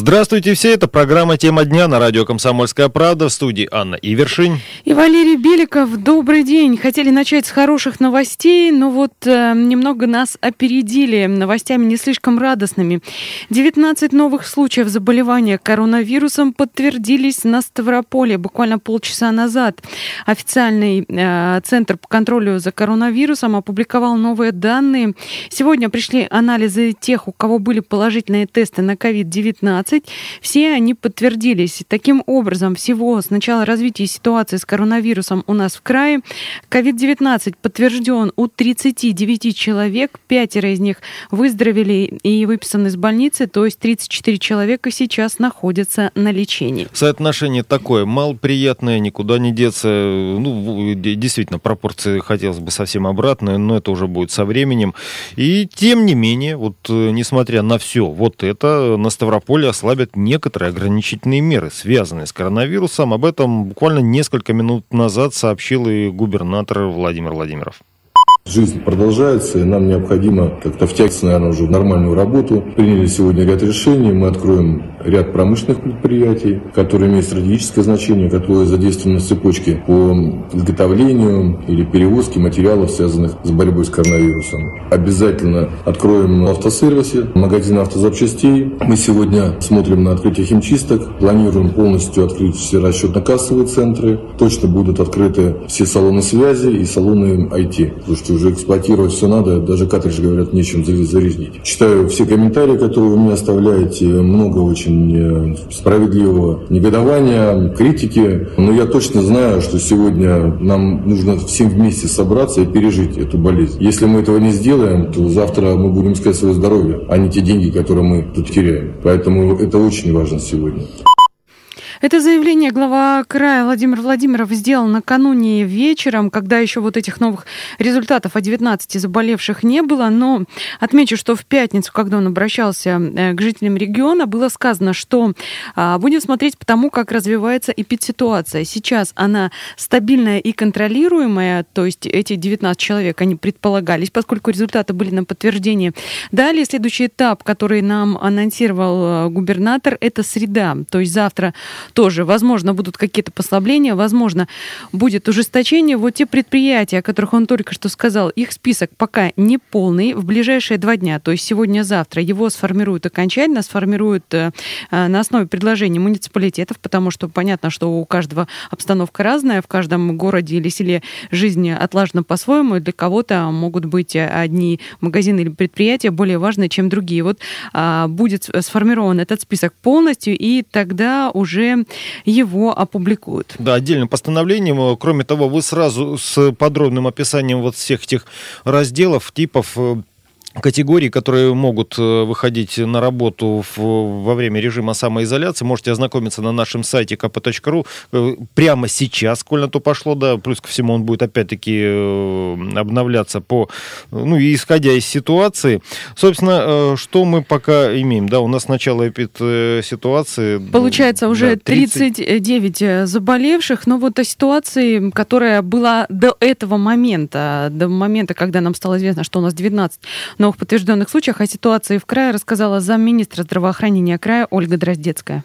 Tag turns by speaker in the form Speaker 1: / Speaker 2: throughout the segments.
Speaker 1: Здравствуйте все, это программа «Тема дня» на радио «Комсомольская правда» в студии Анна Ивершин.
Speaker 2: И Валерий Беликов. Добрый день. Хотели начать с хороших новостей, но вот э, немного нас опередили новостями не слишком радостными. 19 новых случаев заболевания коронавирусом подтвердились на Ставрополе буквально полчаса назад. Официальный э, Центр по контролю за коронавирусом опубликовал новые данные. Сегодня пришли анализы тех, у кого были положительные тесты на COVID-19 все они подтвердились. Таким образом, всего с начала развития ситуации с коронавирусом у нас в крае COVID-19 подтвержден у 39 человек, пятеро из них выздоровели и выписаны из больницы, то есть 34 человека сейчас находятся на лечении.
Speaker 1: Соотношение такое, малоприятное, никуда не деться. Ну, действительно, пропорции хотелось бы совсем обратные, но это уже будет со временем. И тем не менее, вот э, несмотря на все вот это, на Ставрополе ослабят некоторые ограничительные меры, связанные с коронавирусом. Об этом буквально несколько минут назад сообщил и губернатор Владимир Владимиров.
Speaker 3: Жизнь продолжается, и нам необходимо как-то втягиваться, наверное, уже в нормальную работу. Приняли сегодня ряд решений. Мы откроем ряд промышленных предприятий, которые имеют стратегическое значение, которые задействованы в цепочке по изготовлению или перевозке материалов, связанных с борьбой с коронавирусом. Обязательно откроем автосервисы, магазины автозапчастей. Мы сегодня смотрим на открытие химчисток, планируем полностью открыть все расчетно-кассовые центры. Точно будут открыты все салоны связи и салоны IT. Потому что уже эксплуатировать все надо, даже картридж, говорят, нечем зарезнить. Читаю все комментарии, которые вы мне оставляете, много очень э, справедливого негодования, критики, но я точно знаю, что сегодня нам нужно всем вместе собраться и пережить эту болезнь. Если мы этого не сделаем, то завтра мы будем искать свое здоровье, а не те деньги, которые мы тут теряем. Поэтому это очень важно сегодня.
Speaker 2: Это заявление глава края Владимир Владимиров сделал накануне вечером, когда еще вот этих новых результатов о 19 заболевших не было. Но отмечу, что в пятницу, когда он обращался э, к жителям региона, было сказано, что а, будем смотреть по тому, как развивается эпидситуация. Сейчас она стабильная и контролируемая, то есть эти 19 человек, они предполагались, поскольку результаты были на подтверждение. Далее следующий этап, который нам анонсировал э, губернатор, это среда. То есть завтра тоже, возможно, будут какие-то послабления, возможно, будет ужесточение. Вот те предприятия, о которых он только что сказал, их список пока не полный. В ближайшие два дня, то есть сегодня-завтра, его сформируют окончательно, сформируют э, э, на основе предложений муниципалитетов, потому что понятно, что у каждого обстановка разная, в каждом городе или селе жизнь отлажена по-своему, и для кого-то могут быть одни магазины или предприятия более важные, чем другие. Вот а, будет сформирован этот список полностью, и тогда уже его опубликуют.
Speaker 1: Да, отдельным постановлением. Кроме того, вы сразу с подробным описанием вот всех этих разделов, типов категорий, которые могут э, выходить на работу в, во время режима самоизоляции, можете ознакомиться на нашем сайте kp.ru э, прямо сейчас, коль на то пошло, да, плюс ко всему он будет опять-таки э, обновляться по, ну, исходя из ситуации. Собственно, что мы пока имеем, да, у нас начало эпид-ситуации.
Speaker 2: Получается, уже да, 30... 39 заболевших, но вот о ситуации, которая была до этого момента, до момента, когда нам стало известно, что у нас 19 новых подтвержденных случаях о ситуации в крае рассказала замминистра здравоохранения края Ольга Дроздецкая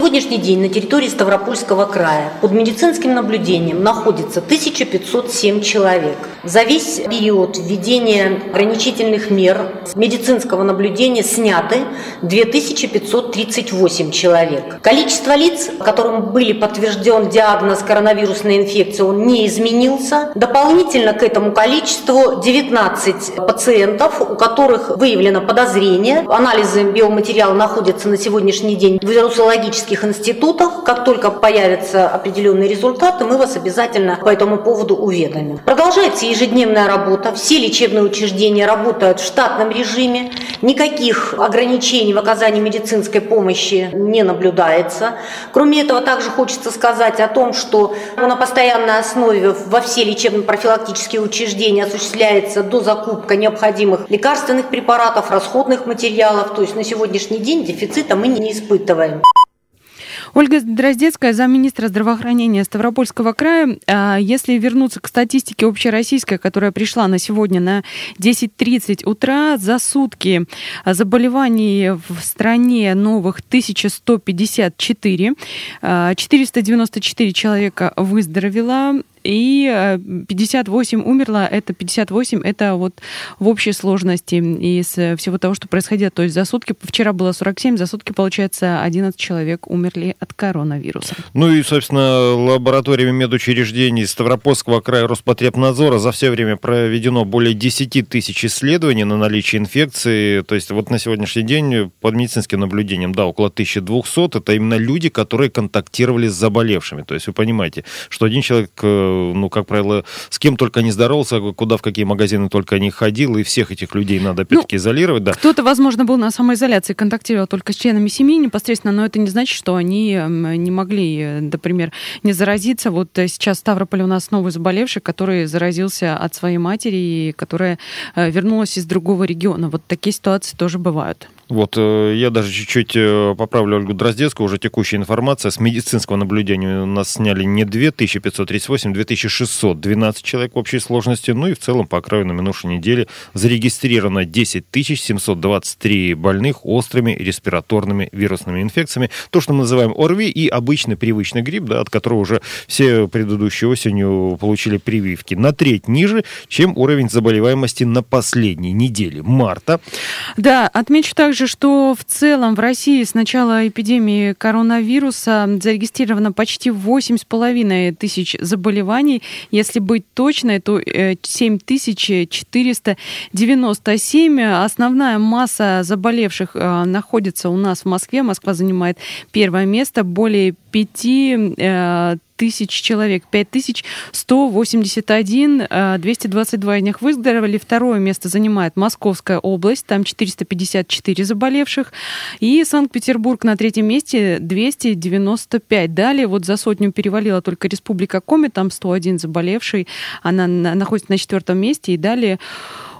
Speaker 4: сегодняшний день на территории Ставропольского края под медицинским наблюдением находится 1507 человек. За весь период введения ограничительных мер медицинского наблюдения сняты 2538 человек. Количество лиц, которым были подтвержден диагноз коронавирусной инфекции, он не изменился. Дополнительно к этому количеству 19 пациентов, у которых выявлено подозрение. Анализы биоматериала находятся на сегодняшний день в вирусологических медицинских институтах. Как только появятся определенные результаты, мы вас обязательно по этому поводу уведомим. Продолжается ежедневная работа. Все лечебные учреждения работают в штатном режиме. Никаких ограничений в оказании медицинской помощи не наблюдается. Кроме этого, также хочется сказать о том, что на постоянной основе во все лечебно-профилактические учреждения осуществляется дозакупка необходимых лекарственных препаратов, расходных материалов. То есть на сегодняшний день дефицита мы не испытываем.
Speaker 2: Ольга Дроздецкая, замминистра здравоохранения Ставропольского края. А, если вернуться к статистике общероссийской, которая пришла на сегодня на 10.30 утра, за сутки заболеваний в стране новых 1154, 494 человека выздоровело, и 58 э, умерло, это 58, это вот в общей сложности из всего того, что происходило. То есть за сутки, вчера было 47, за сутки, получается, 11 человек умерли от коронавируса.
Speaker 1: Ну и, собственно, лабораториями медучреждений Ставропольского края Роспотребнадзора за все время проведено более 10 тысяч исследований на наличие инфекции. То есть вот на сегодняшний день под медицинским наблюдением, да, около 1200, это именно люди, которые контактировали с заболевшими. То есть вы понимаете, что один человек э, ну, как правило, с кем только не здоровался, куда в какие магазины только не ходил, и всех этих людей надо опять-таки ну, изолировать, да.
Speaker 2: Кто-то, возможно, был на самоизоляции, контактировал только с членами семьи непосредственно, но это не значит, что они не могли, например, не заразиться. Вот э, сейчас в Ставрополе у нас новый заболевший, который заразился от своей матери, которая э, вернулась из другого региона. Вот такие ситуации тоже бывают.
Speaker 1: Вот, э, я даже чуть-чуть э, поправлю Ольгу Дроздецкую, уже текущая информация. С медицинского наблюдения у нас сняли не 2538, 2612 человек в общей сложности. Ну и в целом по краю на минувшей неделе зарегистрировано 10 723 больных острыми респираторными вирусными инфекциями. То, что мы называем ОРВИ и обычный привычный грипп, да, от которого уже все предыдущей осенью получили прививки. На треть ниже, чем уровень заболеваемости на последней неделе марта.
Speaker 2: Да, отмечу также что в целом в России с начала эпидемии коронавируса зарегистрировано почти 8,5 тысяч заболеваний. Если быть точной, то 7497. Э, Основная масса заболевших э, находится у нас в Москве. Москва занимает первое место. Более 5 тысяч человек, 5181, 222 из них выздоровели. Второе место занимает Московская область, там 454 заболевших. И Санкт-Петербург на третьем месте 295. Далее вот за сотню перевалила только Республика Коми, там 101 заболевший. Она находится на четвертом месте. И далее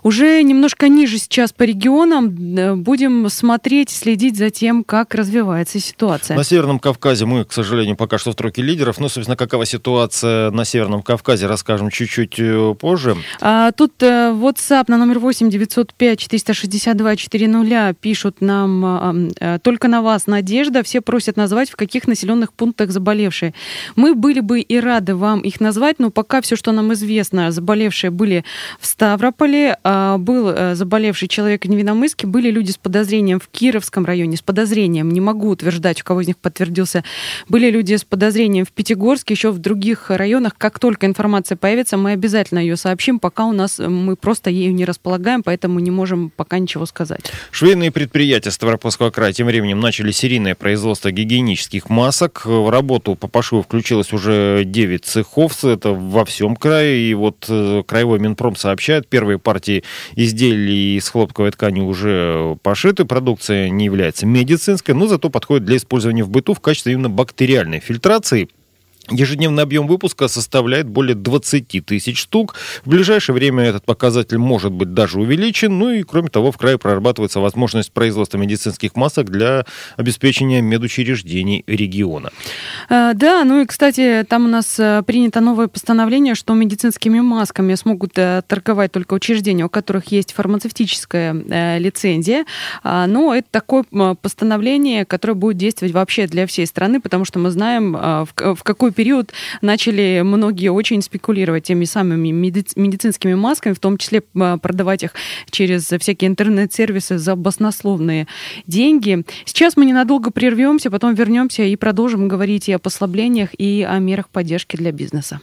Speaker 2: уже немножко ниже сейчас по регионам э, будем смотреть, следить за тем, как развивается ситуация.
Speaker 1: На Северном Кавказе мы, к сожалению, пока что в тройке лидеров. Ну, собственно, какова ситуация на Северном Кавказе, расскажем чуть-чуть э, позже.
Speaker 2: А, тут э, WhatsApp на номер 8 905 462 400 пишут нам только на вас надежда. Все просят назвать, в каких населенных пунктах заболевшие. Мы были бы и рады вам их назвать, но пока все, что нам известно, заболевшие были в Ставрополе, а, был э, заболевший человек в Невиномыске, были люди с подозрением в Кировском районе, с подозрением, не могу утверждать, у кого из них подтвердился, были люди с подозрением в Пятигорске, еще в других районах. Как только информация появится, мы обязательно ее сообщим, пока у нас мы просто ею не располагаем, поэтому не можем пока ничего сказать.
Speaker 1: Швейные предприятия Ставропольского края тем временем начали серийное производство гигиенических масок. В работу по пошиву включилось уже 9 цехов, это во всем крае, и вот э, краевой Минпром сообщает, первые партии изделий из хлопковой ткани уже пошиты, продукция не является медицинской, но зато подходит для использования в быту в качестве именно бактериальной фильтрации – Ежедневный объем выпуска составляет более 20 тысяч штук. В ближайшее время этот показатель может быть даже увеличен. Ну и, кроме того, в крае прорабатывается возможность производства медицинских масок для обеспечения медучреждений региона.
Speaker 2: А, да, ну и, кстати, там у нас э, принято новое постановление, что медицинскими масками смогут э, торговать только учреждения, у которых есть фармацевтическая э, лицензия. А, но это такое постановление, которое будет действовать вообще для всей страны, потому что мы знаем, в какой период начали многие очень спекулировать теми самыми медицинскими масками, в том числе а, продавать их через всякие интернет-сервисы за баснословные деньги. Сейчас мы ненадолго прервемся, потом вернемся и продолжим говорить и о послаблениях, и о мерах поддержки для бизнеса.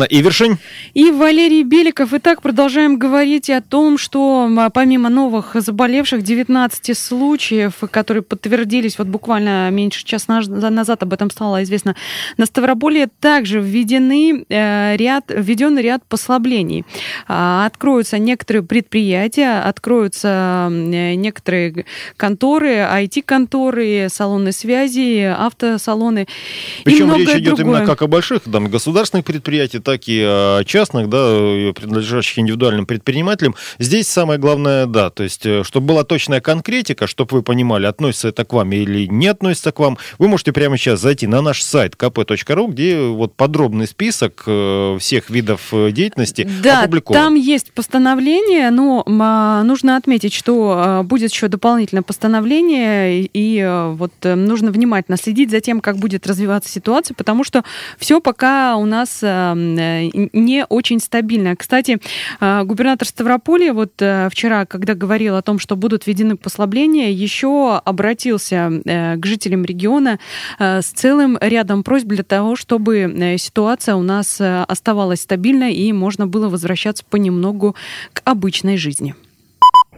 Speaker 1: Анна Ивершин.
Speaker 2: И Валерий Беликов. Итак, продолжаем говорить о том, что помимо новых заболевших, 19 случаев, которые подтвердились вот буквально меньше часа назад, об этом стало известно, на Ставрополе также введены э, ряд, введен ряд послаблений. А, откроются некоторые предприятия, откроются некоторые конторы, IT-конторы, салоны связи, автосалоны
Speaker 1: Причем речь идет другое. именно как о больших там, государственных предприятиях, так и о частных, да, принадлежащих индивидуальным предпринимателям. Здесь самое главное, да, то есть, э, чтобы была точная конкретика, чтобы вы понимали, относится это к вам или не относится к вам, вы можете прямо сейчас зайти на наш сайт kp.ru, где вот подробный список э, всех видов э, деятельности
Speaker 2: да, опубликован. там есть постановление, но нужно отметить, что будет еще дополнительное постановление, и вот нужно внимательно следить за тем, как будет развиваться ситуация, потому что все пока у нас не очень стабильная. Кстати, э, губернатор Ставрополья вот э, вчера, когда говорил о том, что будут введены послабления, еще обратился э, к жителям региона с целым рядом просьб для того, чтобы ситуация у нас оставалась стабильной и можно было возвращаться понемногу к обычной жизни.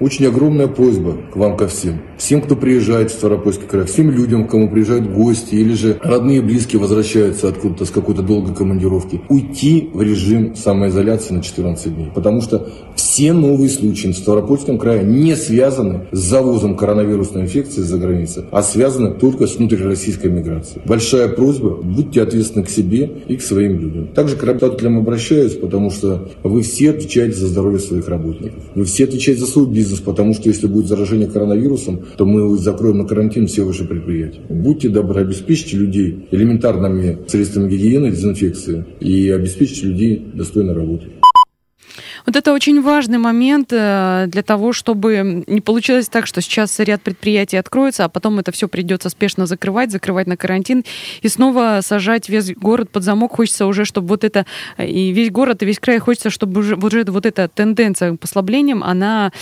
Speaker 3: Очень огромная просьба к вам ко всем. Всем, кто приезжает в Ставропольский край, всем людям, кому приезжают гости или же родные и близкие возвращаются откуда-то с какой-то долгой командировки, уйти в режим самоизоляции на 14 дней. Потому что все новые случаи в Ставропольском крае не связаны с завозом коронавирусной инфекции за границей, а связаны только с внутрироссийской миграцией. Большая просьба, будьте ответственны к себе и к своим людям. Также к работодателям обращаюсь, потому что вы все отвечаете за здоровье своих работников. Вы все отвечаете за свой бизнес, потому что если будет заражение коронавирусом, то мы закроем на карантин все ваши предприятия. Будьте добры, обеспечьте людей элементарными средствами гигиены, дезинфекции и обеспечьте людей достойной работой.
Speaker 2: Вот это очень важный момент э, для того, чтобы не получилось так, что сейчас ряд предприятий откроется, а потом это все придется спешно закрывать, закрывать на карантин и снова сажать весь город под замок. Хочется уже, чтобы вот это э, и весь город, и весь край хочется, чтобы уже, уже вот эта тенденция к послаблениям, она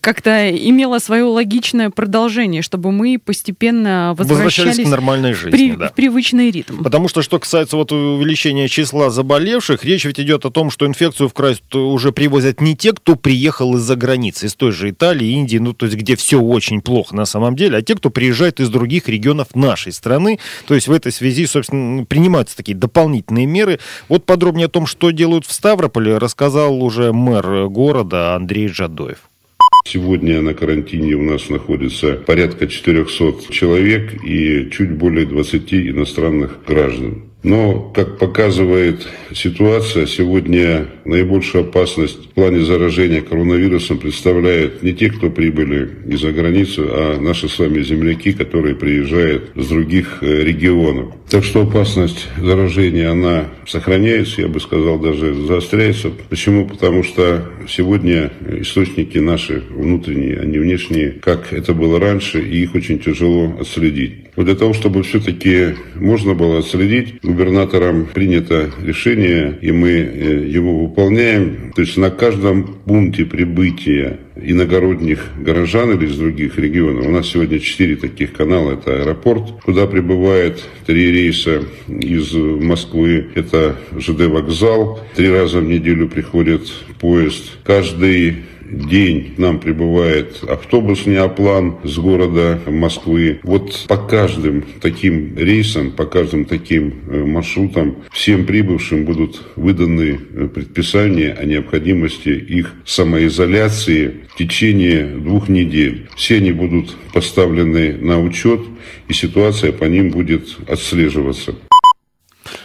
Speaker 2: как-то имела свое логичное продолжение, чтобы мы постепенно возвращались, возвращались к
Speaker 1: нормальной жизни,
Speaker 2: при, да. в привычный ритм.
Speaker 1: Потому что, что касается вот увеличения числа заболевших, речь ведь идет о том, что инфекцию в край уже при привозят не те, кто приехал из-за границы, из той же Италии, Индии, ну, то есть где все очень плохо на самом деле, а те, кто приезжает из других регионов нашей страны. То есть в этой связи, собственно, принимаются такие дополнительные меры. Вот подробнее о том, что делают в Ставрополе, рассказал уже мэр города Андрей Жадоев.
Speaker 5: Сегодня на карантине у нас находится порядка 400 человек и чуть более 20 иностранных граждан. Но, как показывает ситуация, сегодня наибольшую опасность в плане заражения коронавирусом представляют не те, кто прибыли из-за границы, а наши с вами земляки, которые приезжают с других э, регионов. Так что опасность заражения, она сохраняется, я бы сказал, даже заостряется. Почему? Потому что сегодня источники наши внутренние, а не внешние, как это было раньше, и их очень тяжело отследить. Вот для того, чтобы все-таки можно было отследить, губернатором принято решение, и мы э, его выполняем. То есть на каждом пункте прибытия иногородних горожан или из других регионов. У нас сегодня четыре таких канала. Это аэропорт, куда прибывает три рейса из Москвы. Это ЖД вокзал. Три раза в неделю приходит поезд. Каждый день нам прибывает автобус Неоплан с города Москвы. Вот по каждым таким рейсам, по каждым таким э, маршрутам всем прибывшим будут выданы э, предписания о необходимости их самоизоляции в течение двух недель. Все они будут поставлены на учет, и ситуация по ним будет отслеживаться.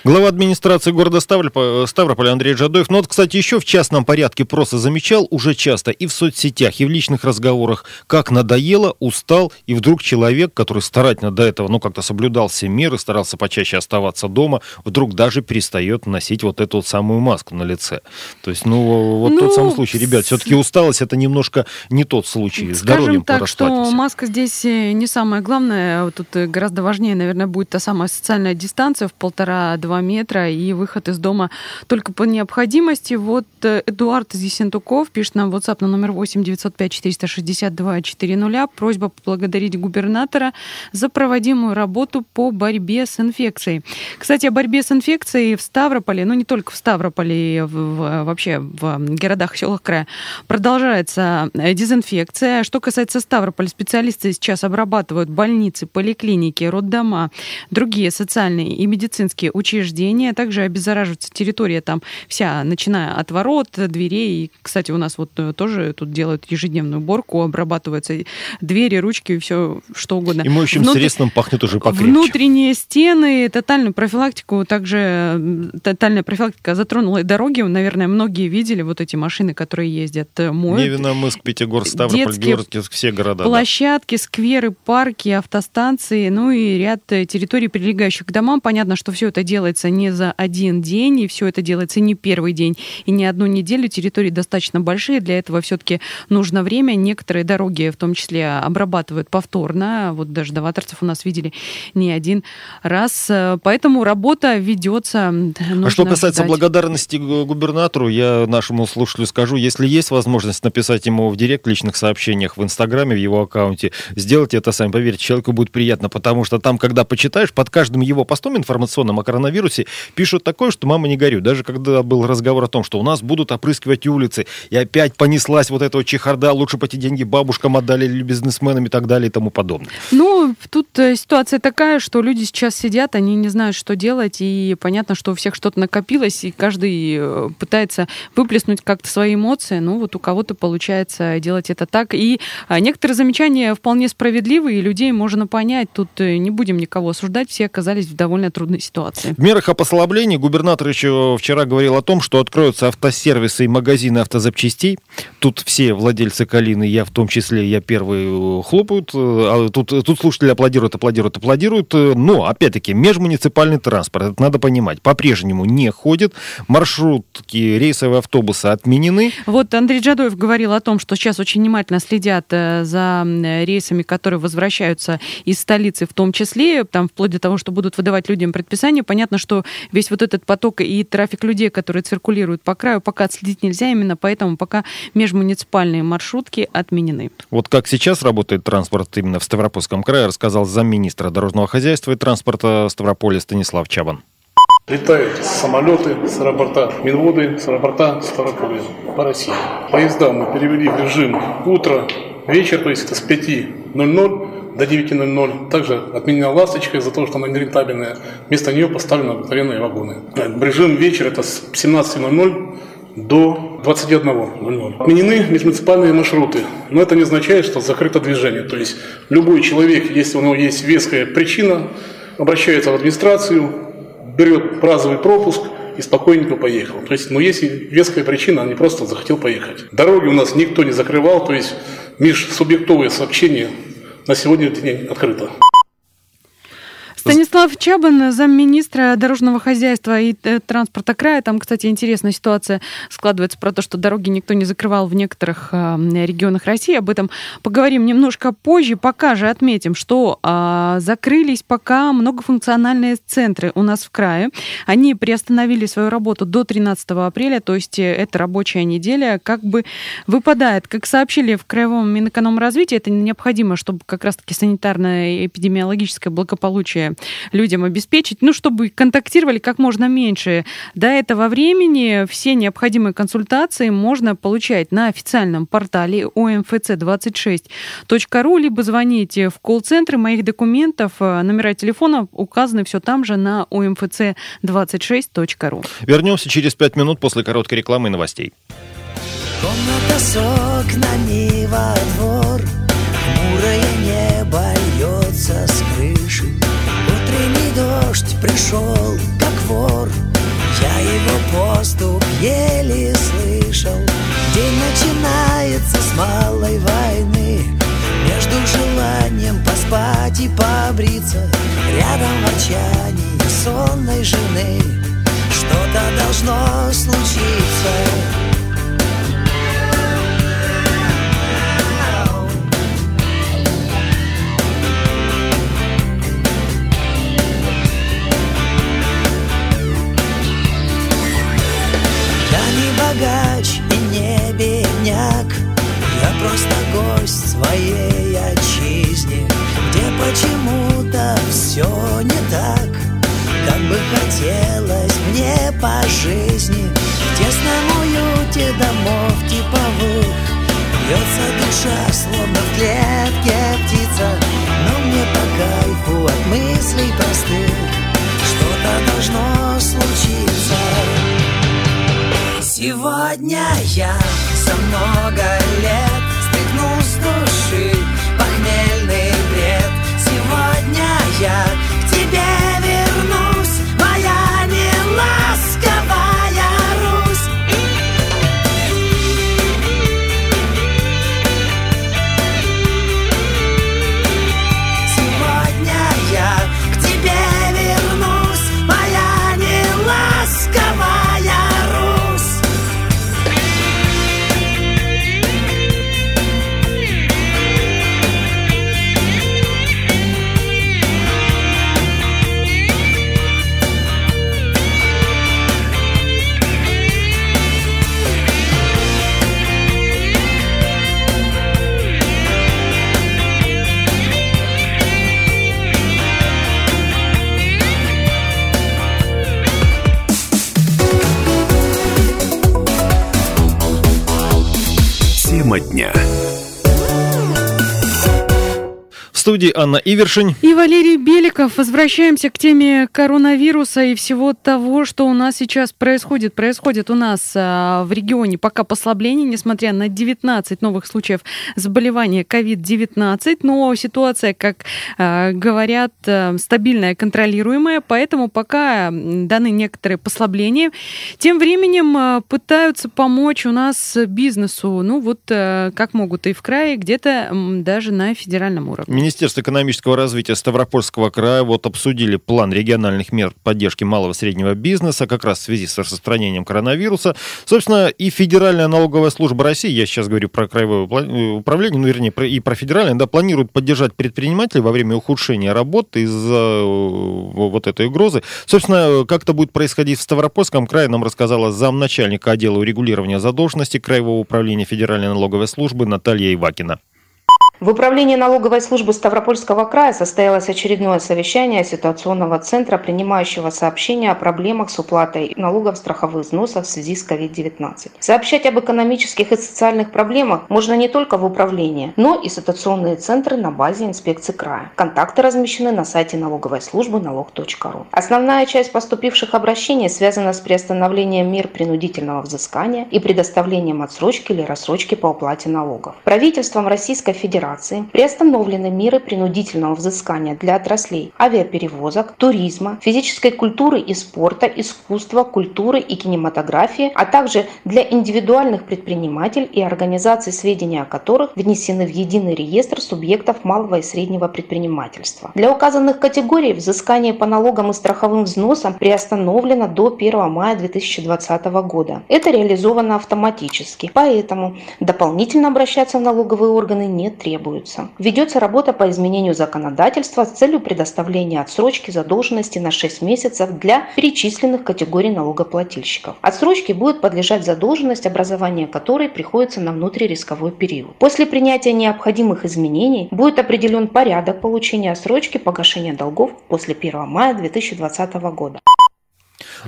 Speaker 1: Глава администрации города Ставрополя, Ставрополя Андрей Жадоев. Ну вот, кстати, еще в частном порядке просто замечал уже часто и в соцсетях, и в личных разговорах, как надоело, устал, и вдруг человек, который старательно до этого, ну, как-то соблюдал все меры, старался почаще оставаться дома, вдруг даже перестает носить вот эту вот самую маску на лице. То есть, ну, вот ну, тот самый случай. Ребят, все-таки усталость это немножко не тот случай.
Speaker 2: Скажем так, что маска здесь э, не самое главное. Тут э, гораздо важнее, наверное, будет та самая социальная дистанция в полтора-два 2 метра и выход из дома только по необходимости. Вот э, Эдуард Зисентуков пишет нам в WhatsApp на номер 8 905 462 400. Просьба поблагодарить губернатора за проводимую работу по борьбе с инфекцией. Кстати, о борьбе с инфекцией в Ставрополе, ну не только в Ставрополе, в, вообще в городах и селах края, продолжается э, дезинфекция. Что касается Ставрополя, специалисты сейчас обрабатывают больницы, поликлиники, роддома, другие социальные и медицинские учреждения учреждения, также обеззараживается территория там вся, начиная от ворот, дверей. И, кстати, у нас вот э, тоже тут делают ежедневную уборку, обрабатываются двери, ручки, все что угодно.
Speaker 1: И моющим Внутр... средством пахнет уже покрепче.
Speaker 2: Внутренние стены, тотальную профилактику, также тотальная профилактика затронула и дороги. Наверное, многие видели вот эти машины, которые ездят, э, моют.
Speaker 1: Невиномыск, Пятигорск, Ставрополь, Георгиевск, все города.
Speaker 2: Площадки, да. скверы, парки, автостанции, ну и ряд э, территорий, прилегающих к домам. Понятно, что все это делается делается не за один день, и все это делается не первый день и не одну неделю. Территории достаточно большие, для этого все-таки нужно время. Некоторые дороги, в том числе, обрабатывают повторно. Вот даже до Ваторцев у нас видели не один раз. Поэтому работа ведется.
Speaker 1: А что касается ждать. благодарности губернатору, я нашему слушателю скажу, если есть возможность написать ему в директ личных сообщениях в Инстаграме, в его аккаунте, сделайте это сами. Поверьте, человеку будет приятно, потому что там, когда почитаешь, под каждым его постом информационным о коронавирусе, коронавирусе пишут такое, что мама не горюй. Даже когда был разговор о том, что у нас будут опрыскивать улицы, и опять понеслась вот эта вот чехарда, лучше по эти деньги бабушкам отдали или бизнесменам и так далее и тому подобное.
Speaker 2: Ну, тут э, ситуация такая, что люди сейчас сидят, они не знают, что делать, и понятно, что у всех что-то накопилось, и каждый э, пытается выплеснуть как-то свои эмоции. Ну, вот у кого-то получается делать это так. И а, некоторые замечания вполне справедливые, и людей можно понять. Тут э, не будем никого осуждать, все оказались в довольно трудной ситуации
Speaker 1: мерах о послаблении губернатор еще вчера говорил о том, что откроются автосервисы и магазины автозапчастей. Тут все владельцы Калины, я в том числе, я первый, хлопают. А тут, тут слушатели аплодируют, аплодируют, аплодируют. Но, опять-таки, межмуниципальный транспорт, это надо понимать, по-прежнему не ходит. Маршрутки, рейсовые автобусы отменены.
Speaker 2: Вот Андрей Джадоев говорил о том, что сейчас очень внимательно следят э, за рейсами, которые возвращаются из столицы в том числе, там вплоть до того, что будут выдавать людям предписания. Понятно, что весь вот этот поток и трафик людей, которые циркулируют по краю, пока отследить нельзя, именно поэтому пока межмуниципальные маршрутки отменены.
Speaker 1: Вот как сейчас работает транспорт именно в Ставропольском крае, рассказал замминистра дорожного хозяйства и транспорта Ставрополя Станислав Чабан.
Speaker 6: Летают самолеты с аэропорта Минводы, с аэропорта Ставрополя по России. Поезда мы перевели в режим утро, вечер, то есть это с 5.00 до 9.00. Также отменена «Ласточка» из-за того, что она нерентабельная. Вместо нее поставлены обыкновенные вагоны. Режим вечер это с 17.00 до 21.00. Отменены межмуниципальные маршруты, но это не означает, что закрыто движение. То есть любой человек, если у него есть веская причина, обращается в администрацию, берет разовый пропуск и спокойненько поехал. То есть, но если веская причина, он не просто захотел поехать. Дороги у нас никто не закрывал, то есть межсубъектовые сообщения на сегодняшний день открыто.
Speaker 2: Станислав Чабан, замминистра дорожного хозяйства и э, транспорта края. Там, кстати, интересная ситуация складывается про то, что дороги никто не закрывал в некоторых э, регионах России. Об этом поговорим немножко позже. Пока же отметим, что э, закрылись пока многофункциональные центры у нас в крае. Они приостановили свою работу до 13 апреля, то есть э, эта рабочая неделя как бы выпадает. Как сообщили в Краевом Минэкономразвитии, это необходимо, чтобы как раз-таки санитарное и эпидемиологическое благополучие людям обеспечить, ну, чтобы контактировали как можно меньше. До этого времени все необходимые консультации можно получать на официальном портале omfc26.ru, либо звоните в колл-центры моих документов. Номера телефона указаны все там же на omfc26.ru.
Speaker 1: Вернемся через пять минут после короткой рекламы и новостей.
Speaker 7: Комната с окнами во двор Хмурое небо льется с крыши Дождь пришел, как вор. Я его поступ еле слышал. День начинается с малой войны. Между желанием поспать и побриться. Рядом ворчание сонной жены. Что-то должно случиться просто гость своей отчизне Где почему-то все не так Как бы хотелось мне по жизни. В тесном уюте домов типовых Бьется душа, словно в клетке птица. Но мне по кайфу от мыслей простых Что-то должно случиться. Сегодня я за много лет с души похмельный бред. Сегодня я к тебе
Speaker 1: студии Анна Ивершин.
Speaker 2: И Валерий Беликов. Возвращаемся к теме коронавируса и всего того, что у нас сейчас происходит. Происходит у нас а, в регионе пока послабление, несмотря на 19 новых случаев заболевания COVID-19. Но ситуация, как а, говорят, а, стабильная, контролируемая, поэтому пока даны некоторые послабления. Тем временем а, пытаются помочь у нас бизнесу. Ну вот а, как могут и в крае, где-то даже на федеральном уровне.
Speaker 1: Министерство экономического развития Ставропольского края вот обсудили план региональных мер поддержки малого и среднего бизнеса как раз в связи с распространением коронавируса. Собственно, и Федеральная налоговая служба России, я сейчас говорю про краевое упла- управление, ну, вернее, и про федеральное, да, планирует поддержать предпринимателей во время ухудшения работы из-за э, вот этой угрозы. Собственно, как это будет происходить в Ставропольском крае, нам рассказала замначальника отдела урегулирования задолженности Краевого управления Федеральной налоговой службы Наталья Ивакина.
Speaker 8: В управлении налоговой службы Ставропольского края состоялось очередное совещание ситуационного центра, принимающего сообщения о проблемах с уплатой налогов страховых взносов в связи с COVID-19. Сообщать об экономических и социальных проблемах можно не только в управлении, но и ситуационные центры на базе инспекции края. Контакты размещены на сайте налоговой службы налог.ру. Основная часть поступивших обращений связана с приостановлением мер принудительного взыскания и предоставлением отсрочки или рассрочки по уплате налогов. Правительством Российской Федерации операции, приостановлены меры принудительного взыскания для отраслей авиаперевозок, туризма, физической культуры и спорта, искусства, культуры и кинематографии, а также для индивидуальных предпринимателей и организаций, сведения о которых внесены в единый реестр субъектов малого и среднего предпринимательства. Для указанных категорий взыскание по налогам и страховым взносам приостановлено до 1 мая 2020 года. Это реализовано автоматически, поэтому дополнительно обращаться в налоговые органы не требуется. Ведется работа по изменению законодательства с целью предоставления отсрочки задолженности на 6 месяцев для перечисленных категорий налогоплательщиков. Отсрочке будет подлежать задолженность, образование которой приходится на внутририсковой период. После принятия необходимых изменений будет определен порядок получения отсрочки погашения долгов после 1 мая 2020 года.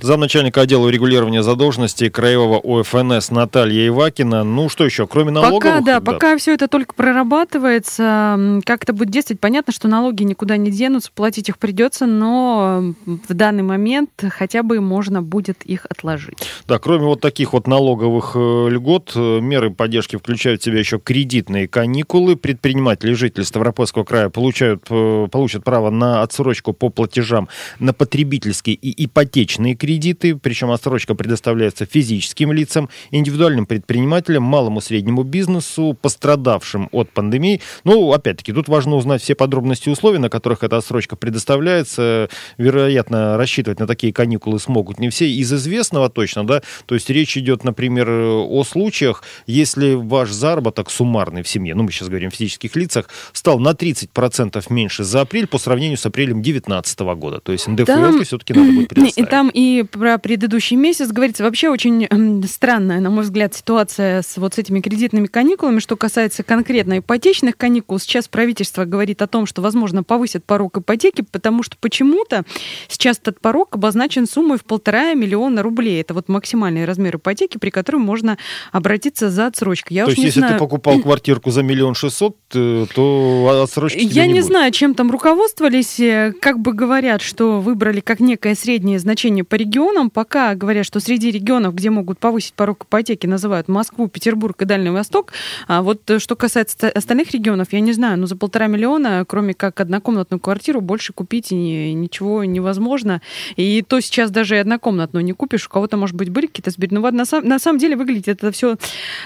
Speaker 1: Замначальника отдела урегулирования задолженности Краевого ОФНС Наталья Ивакина. Ну что еще, кроме налоговых?
Speaker 2: Пока, да, пока все это только прорабатывается, как это будет действовать, понятно, что налоги никуда не денутся, платить их придется, но в данный момент хотя бы можно будет их отложить.
Speaker 1: Да, кроме вот таких вот налоговых э, льгот, э, меры поддержки включают в себя еще кредитные каникулы. Предприниматели и жители Ставропольского края получают, э, получат право на отсрочку по платежам на потребительские и ипотечные кредиты, причем отсрочка предоставляется физическим лицам, индивидуальным предпринимателям, малому и среднему бизнесу, пострадавшим от пандемии. Ну, опять-таки, тут важно узнать все подробности и условий, на которых эта отсрочка предоставляется. Вероятно, рассчитывать на такие каникулы смогут не все. Из известного точно, да, то есть речь идет, например, о случаях, если ваш заработок суммарный в семье, ну, мы сейчас говорим о физических лицах, стал на 30% меньше за апрель по сравнению с апрелем 2019 года. То есть НДФЛ все-таки надо будет предоставить.
Speaker 2: Там и про предыдущий месяц говорится вообще очень эм, странная, на мой взгляд, ситуация с вот с этими кредитными каникулами. Что касается конкретно ипотечных каникул, сейчас правительство говорит о том, что, возможно, повысят порог ипотеки, потому что почему-то сейчас этот порог обозначен суммой в полтора миллиона рублей. Это вот максимальный размер ипотеки, при котором можно обратиться за отсрочкой.
Speaker 1: Я то есть, если знаю... ты покупал квартирку за миллион шестьсот, э, то отсрочки
Speaker 2: Я
Speaker 1: не,
Speaker 2: не
Speaker 1: будет.
Speaker 2: знаю, чем там руководствовались. Э, как бы говорят, что выбрали как некое среднее значение по регионам. Пока говорят, что среди регионов, где могут повысить порог ипотеки, называют Москву, Петербург и Дальний Восток. А вот э, что касается остальных регионов, я не знаю, но за полтора миллиона, кроме как однокомнатную квартиру, больше купить ничего невозможно. И то сейчас даже и однокомнатную не купишь. У кого-то, может быть, были какие-то сбережения. Но на, на самом деле выглядит это все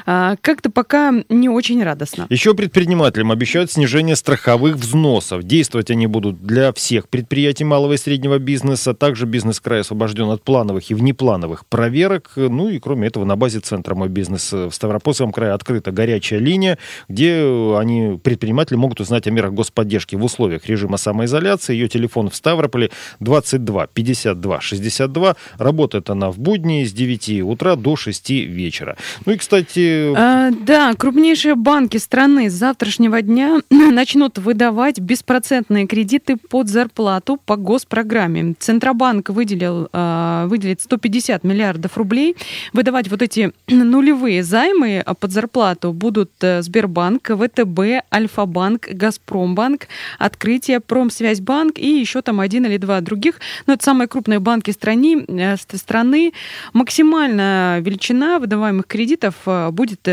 Speaker 2: а, как-то пока не очень радостно.
Speaker 1: Еще предпринимателям обещают снижение страховых взносов. Действовать они будут для всех предприятий малого и среднего бизнеса. Также бизнес края освобожден освобожден от плановых и внеплановых проверок. Ну и кроме этого на базе Центра «Мой бизнес» в Ставропольском крае открыта горячая линия, где они, предприниматели, могут узнать о мерах господдержки в условиях режима самоизоляции. Ее телефон в Ставрополе 22 52 62. Работает она в будни с 9 утра до 6 вечера. Ну и, кстати...
Speaker 2: А, да, крупнейшие банки страны с завтрашнего дня начнут выдавать беспроцентные кредиты под зарплату по госпрограмме. Центробанк выделил а, выделить 150 миллиардов рублей. Выдавать вот эти нулевые займы а, под зарплату будут э, Сбербанк, ВТБ, Альфа-банк, Газпромбанк, Открытие, Промсвязьбанк и еще там один или два других. Но это самые крупные банки страны. Э, страны. Максимальная величина выдаваемых кредитов э, будет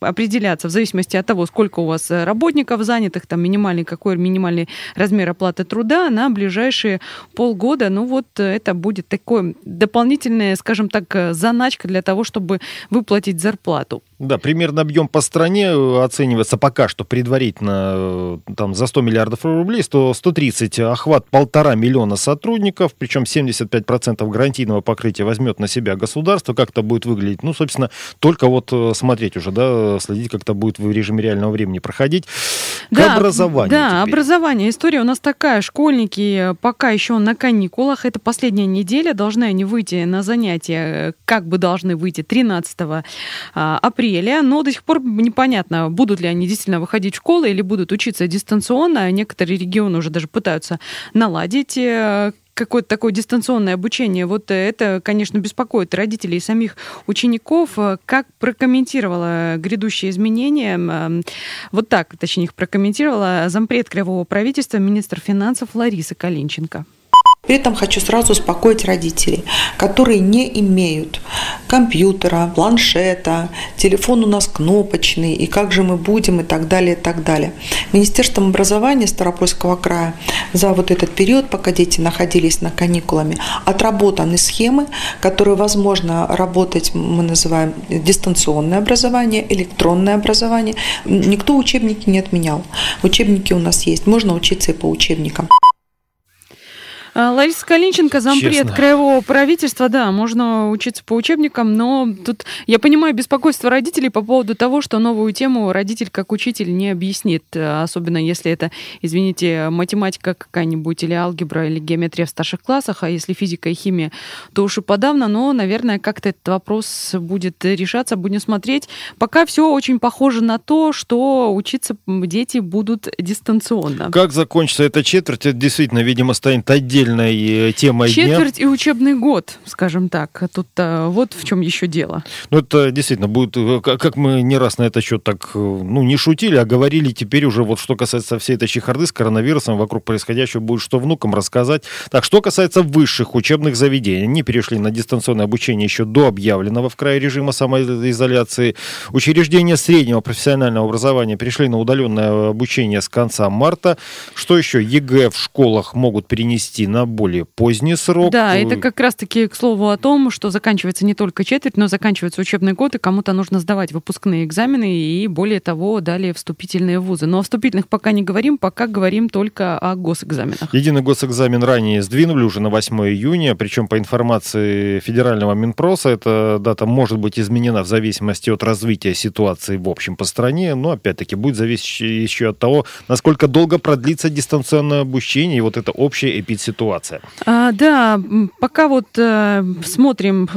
Speaker 2: определяться в зависимости от того, сколько у вас работников занятых, там минимальный какой минимальный размер оплаты труда на ближайшие полгода. Ну вот это будет такое дополнительная, скажем так, э, заначка для того, чтобы выплатить зарплату.
Speaker 1: Да, примерно объем по стране э, оценивается пока что предварительно э, там, за 100 миллиардов рублей, 100, 130 охват полтора миллиона сотрудников, причем 75% гарантийного покрытия возьмет на себя государство. Как это будет выглядеть? Ну, собственно, только вот смотреть уже, да, следить, как это будет в режиме реального времени проходить. К да, образованию
Speaker 2: Да,
Speaker 1: теперь.
Speaker 2: образование. История у нас такая. Школьники пока еще на каникулах. Это последняя неделя должны они выйти на занятия, как бы должны выйти 13 а, апреля, но до сих пор непонятно, будут ли они действительно выходить в школы или будут учиться дистанционно. Некоторые регионы уже даже пытаются наладить э, какое-то такое дистанционное обучение, вот это, конечно, беспокоит родителей и самих учеников. Как прокомментировала грядущие изменения, вот так, точнее, их прокомментировала зампред Кривого правительства, министр финансов Лариса Калинченко.
Speaker 9: При этом хочу сразу успокоить родителей, которые не имеют компьютера, планшета, телефон у нас кнопочный, и как же мы будем, и так далее, и так далее. Министерством образования Ставропольского края за вот этот период, пока дети находились на каникулами, отработаны схемы, которые возможно работать, мы называем дистанционное образование, электронное образование. Никто учебники не отменял. Учебники у нас есть, можно учиться и по учебникам.
Speaker 2: А, Лариса Калинченко, зампред
Speaker 1: Честно.
Speaker 2: краевого правительства, да, можно учиться по учебникам, но тут я понимаю беспокойство родителей по поводу того, что новую тему родитель как учитель не объяснит, э, особенно если это, извините, математика какая-нибудь или алгебра или геометрия в старших классах, а если физика и химия, то уж и подавно, но, наверное, как-то этот вопрос будет решаться, будем смотреть. Пока все очень похоже на то, что учиться дети будут дистанционно.
Speaker 1: Как закончится эта четверть, это действительно, видимо, станет отдельной э, темой дня.
Speaker 2: Четверть и учебный год, скажем так. Тут а, вот в чем еще дело.
Speaker 1: Ну, это действительно будет, э, как мы не раз на это счет так, э, ну, не шутили, а говорили теперь уже, вот что касается всей этой чехарды с коронавирусом, вокруг происходящего будет что внукам рассказать. Так, что касается высших учебных заведений, они перешли на дистанционное обучение еще до объявленного в крае режима самоизоляции. Учреждения среднего профессионального образования перешли на удаленное обучение с конца марта. Что еще? ЕГЭ в школах могут перенести на более поздний срок.
Speaker 2: Да, это как раз-таки к слову о том, что заканчивается не только четверть, но заканчивается учебный год, и кому-то нужно сдавать выпускные экзамены и, более того, далее вступительные в вузы. Но о вступительных пока не говорим, пока говорим только о госэкзаменах.
Speaker 1: Единый госэкзамен ранее сдвинули уже на 8 июня, причем по информации федерального Минпроса эта дата может быть изменена в зависимости от развития ситуации в общем по стране, но опять-таки будет зависеть еще от того, насколько долго продлится дистанционное обучение и вот эта общая эпидситуация.
Speaker 2: А, да, пока вот э, смотрим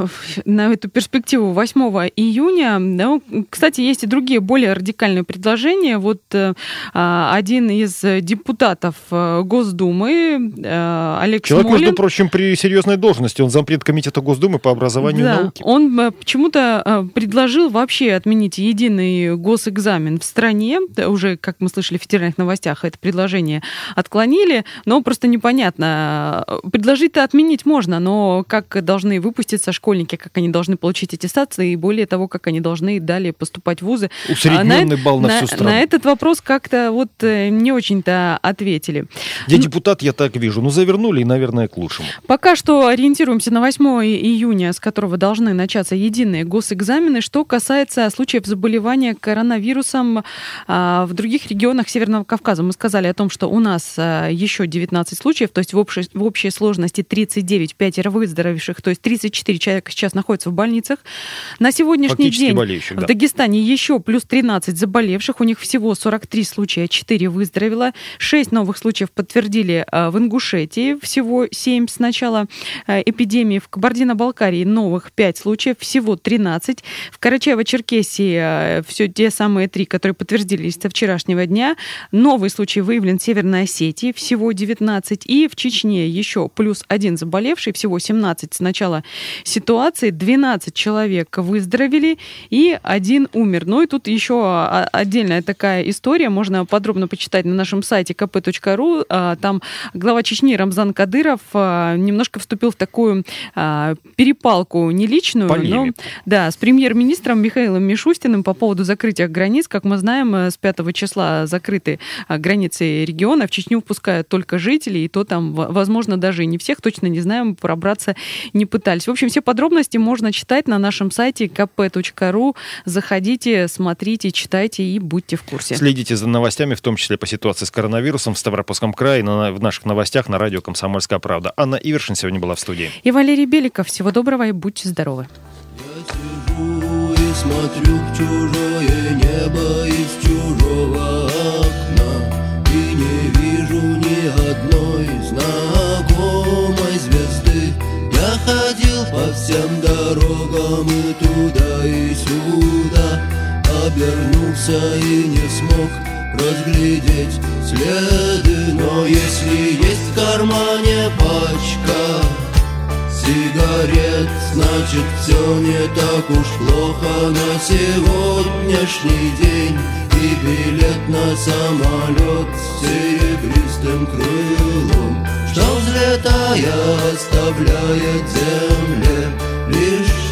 Speaker 2: на эту перспективу 8 июня. Ну, кстати, есть и другие более радикальные предложения. Вот э, а, один из депутатов э, Госдумы, э, Олег
Speaker 1: Человек,
Speaker 2: Смолин,
Speaker 1: между прочим, при серьезной должности, он зампред комитета Госдумы по образованию и
Speaker 2: Да,
Speaker 1: науке.
Speaker 2: он э, почему-то э, предложил вообще отменить единый госэкзамен в стране. Уже, как мы слышали в федеральных новостях, это предложение отклонили, но просто непонятно. Э, Предложить-то отменить можно, но как должны выпуститься школьники, как они должны получить аттестации, и более того, как они должны далее поступать в вузы.
Speaker 1: Усредненный
Speaker 2: А
Speaker 1: балл на
Speaker 2: на,
Speaker 1: всю страну.
Speaker 2: на этот вопрос как-то вот э, не очень-то ответили.
Speaker 1: Я депутат, я так вижу. Ну, завернули, и, наверное, к лучшему.
Speaker 2: Пока что ориентируемся на 8 июня, с которого должны начаться единые госэкзамены. Что касается случаев заболевания коронавирусом а, в других регионах Северного Кавказа, мы сказали о том, что у нас а, еще 19 случаев, то есть в общей, в общей сложности 39, пятеро выздоровевших, то есть 34 человека сейчас находятся в больницах. На сегодняшний
Speaker 1: Фактически
Speaker 2: день
Speaker 1: болеющих,
Speaker 2: в
Speaker 1: да.
Speaker 2: Дагестане еще плюс 13 заболевших, у них всего 43 случая, 4 выздоровело, 6 новых случаев подтвердили а, в Ингушетии, всего 7 с начала а, эпидемии, в Кабардино-Балкарии новых 5 случаев, всего 13, в Карачаево-Черкесии все те самые 3, которые подтвердились со вчерашнего дня, новый случай выявлен в Северной Осетии, всего 19, и в Чечне еще плюс один заболевший, всего 17 с начала ситуации, 12 человек выздоровели и один умер. Ну и тут еще а, отдельная такая история, можно подробно почитать на нашем сайте kp.ru. А, Там глава Чечни Рамзан Кадыров а, немножко вступил в такую а, перепалку не личную, но
Speaker 1: Полемику.
Speaker 2: да, с премьер-министром Михаилом Мишустиным по поводу закрытия границ. Как мы знаем, э, с 5 числа закрыты а, границы региона. В Чечню впускают только жителей, и то там, в- возможно, даже и не всех, точно не знаем, пробраться не пытались. В общем, все подробности можно читать на нашем сайте kp.ru. Заходите, смотрите, читайте и будьте в курсе.
Speaker 1: Следите за новостями, в том числе по ситуации с коронавирусом в Ставропольском крае, на- в наших новостях на радио «Комсомольская правда». Анна Ивершин сегодня была в студии.
Speaker 2: И Валерий Беликов. Всего доброго и будьте здоровы.
Speaker 10: Сижу и смотрю в чужое небо из чужого окна по всем дорогам и туда и сюда. Обернулся и не смог разглядеть следы. Но если есть в кармане пачка Сигарет, значит все не так уж плохо. На сегодняшний день И билет на самолет с серебристым крылом Что взлетая, оставляет земле лишь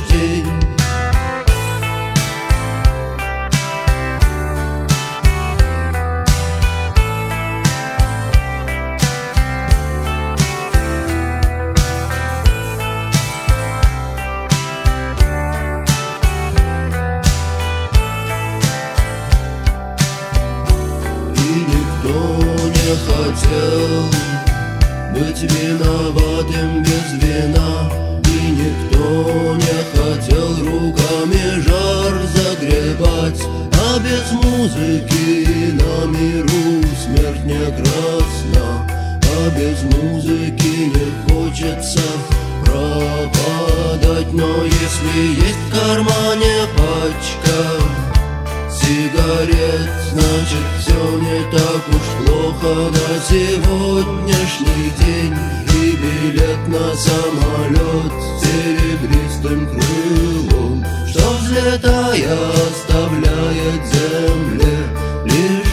Speaker 10: все не так уж плохо на сегодняшний день. И билет на самолет с серебристым крылом. Что взлетая оставляет земле лишь